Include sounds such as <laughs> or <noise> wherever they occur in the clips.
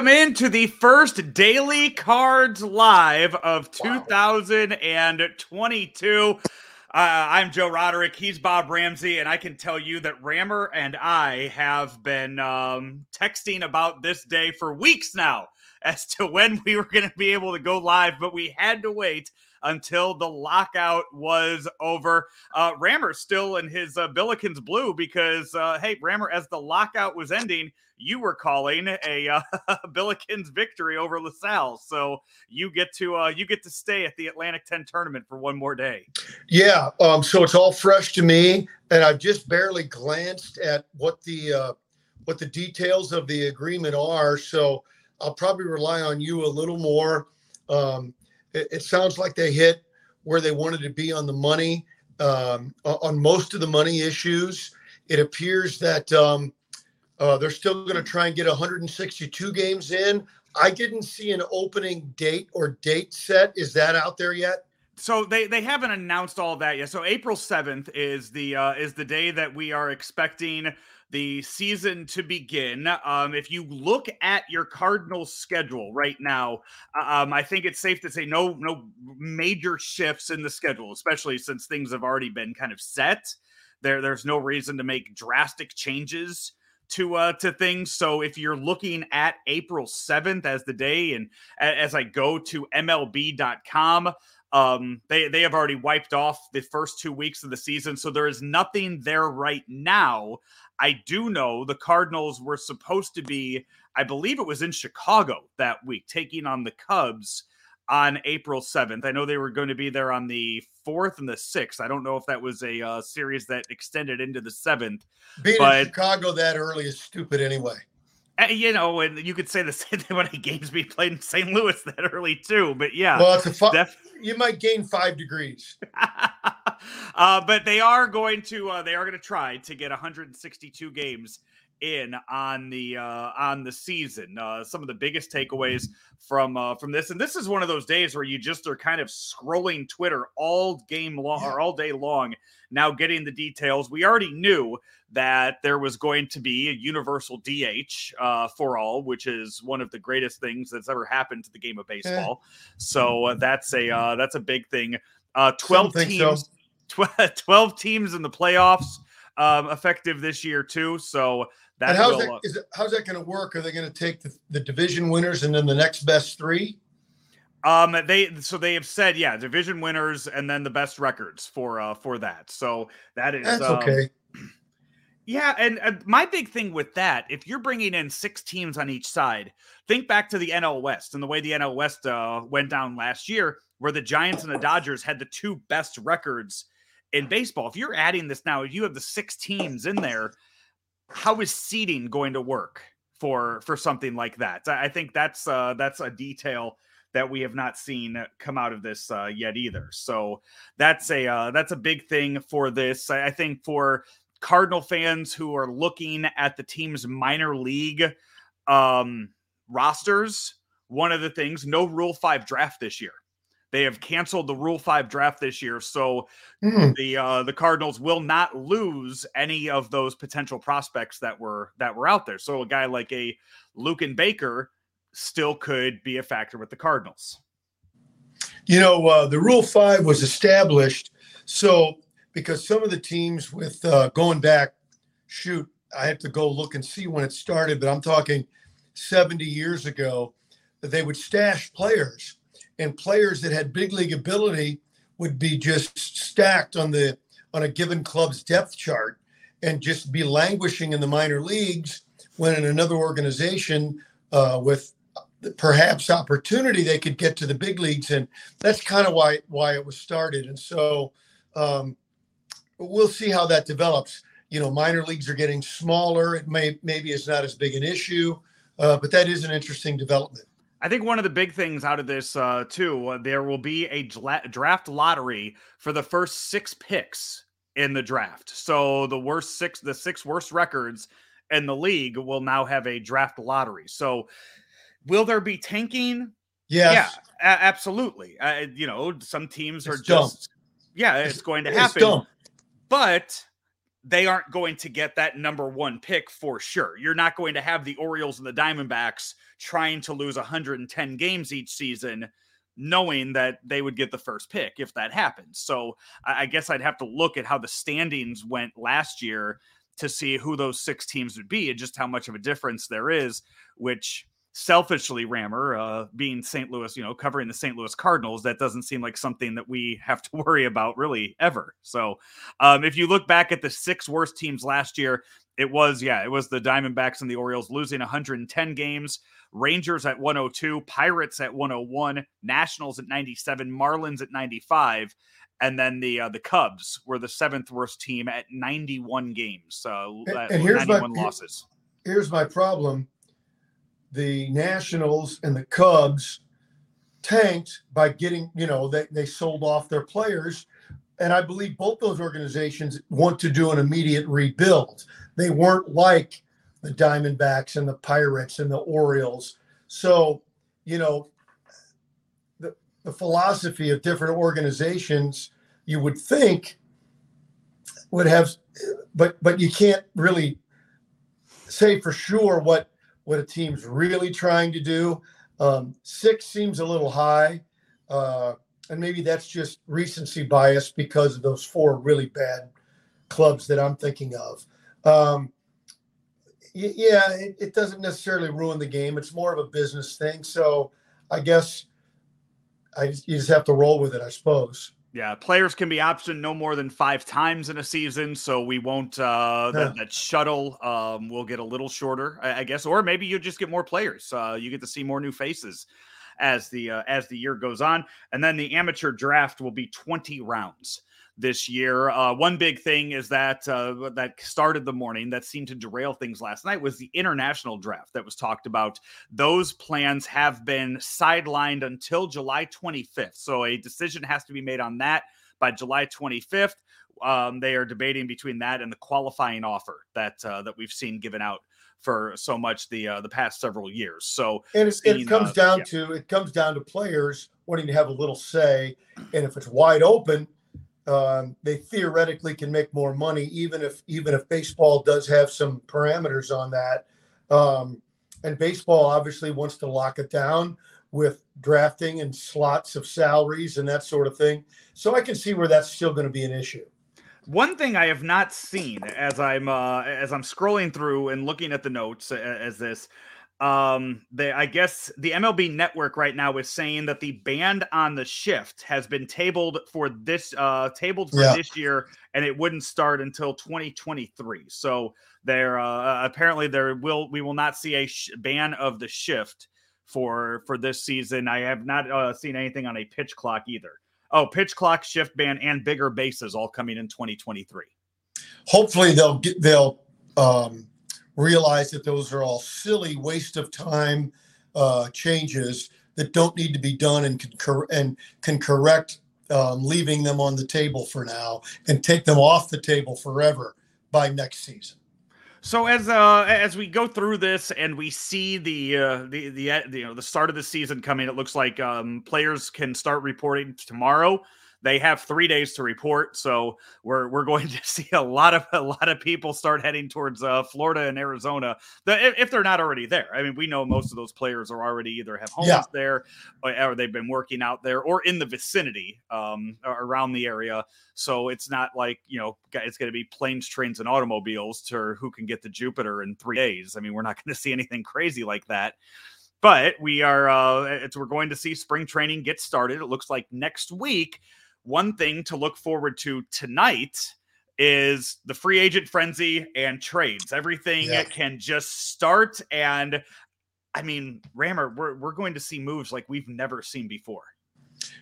Welcome into the first Daily Cards Live of 2022. Uh, I'm Joe Roderick. He's Bob Ramsey. And I can tell you that Rammer and I have been um, texting about this day for weeks now as to when we were going to be able to go live, but we had to wait until the lockout was over. Uh, Rammer still in his uh, Billikens blue because, uh, hey, Rammer, as the lockout was ending, you were calling a uh, <laughs> Billikens victory over LaSalle. So you get to uh, you get to stay at the Atlantic 10 tournament for one more day. Yeah, um, so it's all fresh to me, and I've just barely glanced at what the uh, what the details of the agreement are. So I'll probably rely on you a little more. Um, it, it sounds like they hit where they wanted to be on the money um, on most of the money issues. It appears that um, uh, they're still going to try and get 162 games in. I didn't see an opening date or date set. Is that out there yet? So they they haven't announced all that yet. So April 7th is the uh, is the day that we are expecting the season to begin. Um, if you look at your Cardinals schedule right now, uh, um, I think it's safe to say no no major shifts in the schedule, especially since things have already been kind of set. There there's no reason to make drastic changes to uh to things. So if you're looking at April 7th as the day and as I go to MLB.com, um they they have already wiped off the first two weeks of the season. So there is nothing there right now. I do know the Cardinals were supposed to be, I believe it was in Chicago that week, taking on the Cubs on April 7th. I know they were going to be there on the 4th and the 6th. I don't know if that was a uh, series that extended into the 7th. Being but, in Chicago that early is stupid anyway. Uh, you know, and you could say the <laughs> same thing when a game's being played in St. Louis that early too. But yeah, well, it's a fu- def- you might gain five degrees. <laughs> uh, but they are going to uh, they are going to try to get 162 games in on the uh, on the season. Uh, some of the biggest takeaways from uh, from this, and this is one of those days where you just are kind of scrolling Twitter all game long or all day long. Now getting the details, we already knew that there was going to be a universal DH uh, for all, which is one of the greatest things that's ever happened to the game of eh. baseball. So uh, that's a uh, that's a big thing. Uh, Twelve teams, so. tw- <laughs> twelve teams in the playoffs. Um, effective this year too. So that and how's that, is it, how's that going to work? Are they going to take the, the division winners and then the next best three? Um, they so they have said yeah, division winners and then the best records for uh for that. So that is that's um, okay. <clears throat> Yeah, and uh, my big thing with that, if you're bringing in six teams on each side, think back to the NL West and the way the NL West uh, went down last year, where the Giants and the Dodgers had the two best records in baseball. If you're adding this now, you have the six teams in there how is seating going to work for for something like that? I think that's uh, that's a detail that we have not seen come out of this uh, yet either. So that's a uh, that's a big thing for this. I think for Cardinal fans who are looking at the team's minor league um, rosters, one of the things no Rule Five draft this year. They have canceled the Rule Five draft this year, so mm. the uh, the Cardinals will not lose any of those potential prospects that were that were out there. So a guy like a Luken Baker still could be a factor with the Cardinals. You know, uh, the Rule Five was established so because some of the teams with uh, going back, shoot, I have to go look and see when it started, but I'm talking 70 years ago that they would stash players and players that had big league ability would be just stacked on the on a given club's depth chart and just be languishing in the minor leagues when in another organization uh, with perhaps opportunity they could get to the big leagues. And that's kind of why why it was started. And so um, we'll see how that develops. You know minor leagues are getting smaller. It may maybe it's not as big an issue uh, but that is an interesting development I think one of the big things out of this uh, too, uh, there will be a draft lottery for the first six picks in the draft. So the worst six, the six worst records in the league will now have a draft lottery. So will there be tanking? Yes. Yeah, a- absolutely. Uh, you know, some teams it's are just, dumb. yeah, it's, it's going to happen. But they aren't going to get that number one pick for sure. You're not going to have the Orioles and the Diamondbacks trying to lose 110 games each season, knowing that they would get the first pick if that happens. So I guess I'd have to look at how the standings went last year to see who those six teams would be and just how much of a difference there is, which selfishly rammer uh, being st louis you know covering the st louis cardinals that doesn't seem like something that we <laughs> have to worry about really ever so um, if you look back at the six worst teams last year it was yeah it was the diamondbacks and the orioles losing 110 games rangers at 102 pirates at 101 nationals at 97 marlins at 95 and then the uh, the Cubs were the seventh worst team at 91 games. Uh, and, and here's 91 my, losses. Here's my problem: the Nationals and the Cubs tanked by getting, you know, they, they sold off their players. And I believe both those organizations want to do an immediate rebuild. They weren't like the Diamondbacks and the Pirates and the Orioles. So, you know, the, the philosophy of different organizations, you would think would have, but but you can't really say for sure what what a team's really trying to do. Um, six seems a little high, uh, and maybe that's just recency bias because of those four really bad clubs that I'm thinking of. Um, yeah, it, it, doesn't necessarily ruin the game. It's more of a business thing. So I guess I you just have to roll with it, I suppose. Yeah, players can be optioned no more than five times in a season, so we won't. Uh, <laughs> that, that, shuttle um, will get a little shorter, I, I, guess, or maybe you just get more players. Uh, you get to see more new faces as the uh, as the year goes on, and then the amateur draft will be twenty rounds this year. Uh, one big thing is that uh, that started the morning that seemed to derail things last night was the international draft that was talked about. Those plans have been sidelined until July 25th, so a decision has to be made on that by July 25th. Um, they are debating between that and the qualifying offer that uh, that we've seen given out for so much the uh, the past several years. So and it, it comes uh, down yeah. to it comes down to players wanting to have a little say, and if it's wide open, um, they theoretically can make more money, even if even if baseball does have some parameters on that. Um, and baseball obviously wants to lock it down with drafting and slots of salaries and that sort of thing. So I can see where that's still going to be an issue. One thing I have not seen as I'm uh, as I'm scrolling through and looking at the notes as this um they i guess the mlb network right now is saying that the ban on the shift has been tabled for this uh tabled for yeah. this year and it wouldn't start until 2023 so there uh apparently there will we will not see a sh- ban of the shift for for this season. I have not uh, seen anything on a pitch clock either. Oh pitch clock shift ban and bigger bases all coming in 2023 hopefully they'll get they'll um realize that those are all silly waste of time uh, changes that don't need to be done and can cor- and can correct um, leaving them on the table for now and take them off the table forever by next season. So as uh as we go through this and we see the uh the the, you know the start of the season coming, it looks like um players can start reporting tomorrow. They have three days to report, so we're we're going <laughs> to see a lot of a lot of people start heading towards uh, Florida and Arizona. The, if they're not already there, I mean, we know most of those players are already either have homes yeah. there, or, or, they've been working out there, or in the vicinity um, around the area. So it's not like you know it's going to be planes, trains, and automobiles to who can get to Jupiter in three days. I mean, we're not <laughs> going to see anything crazy like that but we are uh it's we're going to see spring training get started it looks like next week one thing to look forward to tonight is the free agent frenzy and trades. Everything yeah. can just start. And I mean, Rammer, we're, we're going to see moves like we've never seen before.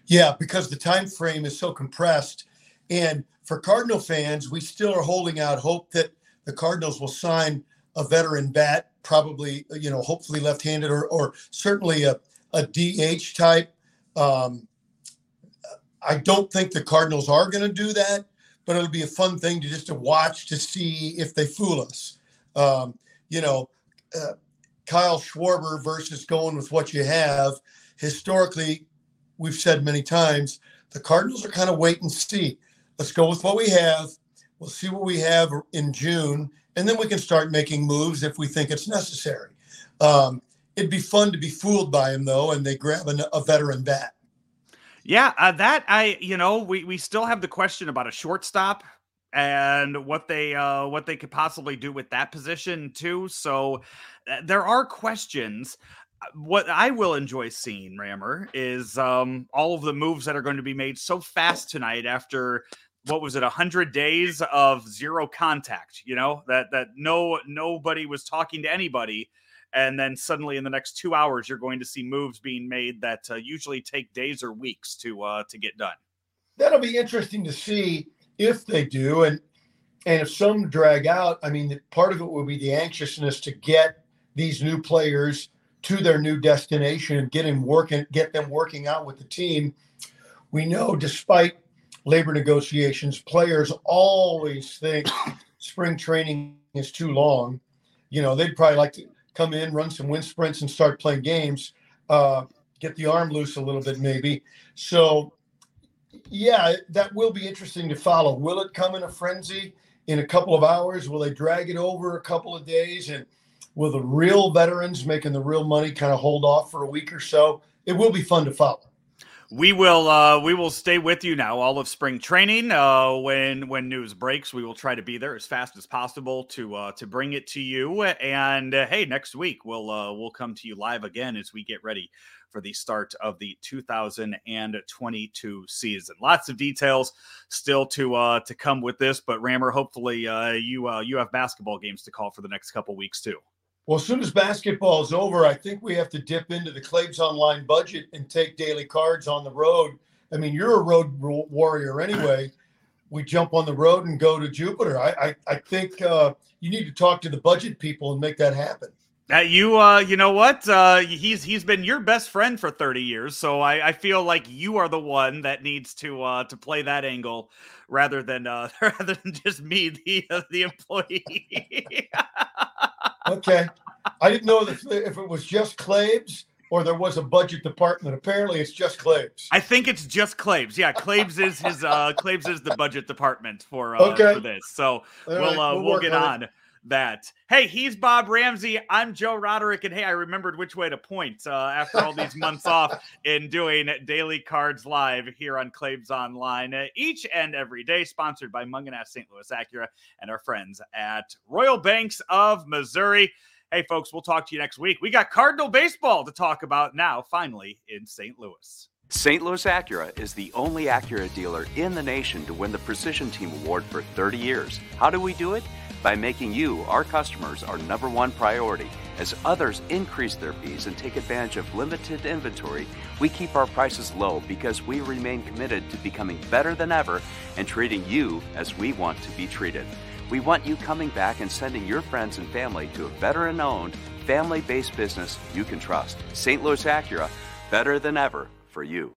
Yeah, because the time frame is so compressed. And for Cardinal fans, we still are holding out hope that the Cardinals will sign a veteran bat, probably, you know, hopefully left handed or, or certainly a, a DH type. Um, I don't think the Cardinals are going to do that, but it'll be a fun thing to just to watch to see if they fool us. Um, you know, uh, Kyle Schwarber versus going with what you have. Historically, we've said many times the Cardinals are kind of wait and see. Let's go with what we have. We'll see what we have in June, and then we can start making moves if we think it's necessary. Um, it'd be fun to be fooled by him though, and they grab a, a veteran bat. Yeah, uh, that I, you know, we we still have the question about a shortstop and what they uh what they could possibly do with that position too. So uh, there are questions. Uh, what I will enjoy seeing, Rammer, is um all of the moves that are going to be made so fast tonight after what was it, a hundred days of zero contact, you know, that that no nobody was talking to anybody and then suddenly in the next two hours you're going to see moves being made that uh, usually take days or weeks to uh, to get done. That'll be interesting to see if they do and and if some drag out i mean part of it will be the anxiousness to get these new players to their new destination and get them working get them working out with the team. We know despite labor negotiations players always think spring training is too long. You know they'd probably like to come in, run some wind sprints, and start playing games. Uh, get the arm loose a little bit, maybe. So, yeah, that will be interesting to follow. Will it come in a frenzy in a couple of hours? Will they drag it over a couple of days? And will the real veterans making the real money kind of hold off for a week or so? It will be fun to follow we will uh, we will stay with you now all of spring training. Uh, when when news breaks, we will try to be there as fast as possible to uh, to bring it to you. And uh, hey, next week we'll uh, we'll come to you live again as we get ready for the start of the 2022 season. Lots of details still to uh, to come with this, but Rammer, hopefully uh, you uh, you have basketball games to call for the next couple weeks too. Well, as soon as basketball is over, I think we have to dip into the Claibs Online budget and take daily cards on the road. I mean, you're a road warrior anyway. We jump on the road and go to Jupiter. I I, I think uh, you need to talk to the budget people and make that happen. Uh, you uh you know what uh he's he's been your best friend for 30 years so I, I feel like you are the one that needs to uh to play that angle rather than uh <laughs> rather than just me the uh, the employee <laughs> okay. I didn't know if, if it was just Claibs or there was a budget department. Apparently, it's just Claibs. I think it's just Claibs. Yeah, Claibs is his. Uh, Claibs is the budget department for uh, okay. for this. So we'll right, uh, we'll, we'll get on. It that. Hey, he's Bob Ramsey. I'm Joe Roderick. And hey, I remembered which way to point uh, after all these months off in doing daily cards live here on Claibs Online uh, each and every day, sponsored by Mungenast St. Louis Acura and our friends at Royal Banks of Missouri. Hey, folks, we'll talk to you next week. We got Cardinal baseball to talk about now, finally, in St. Louis. St. Louis Acura is the only Acura dealer in the nation to win the Precision Team Award for 30 years. How do we do it? By making you, our customers, our number one priority. As others increase their fees and take advantage of limited inventory, we keep our prices low because we remain committed to becoming better than ever and treating you as we want to be treated. We want you coming back and sending your friends and family to a veteran owned, family based business you can trust. St. Louis Acura, better than ever for you.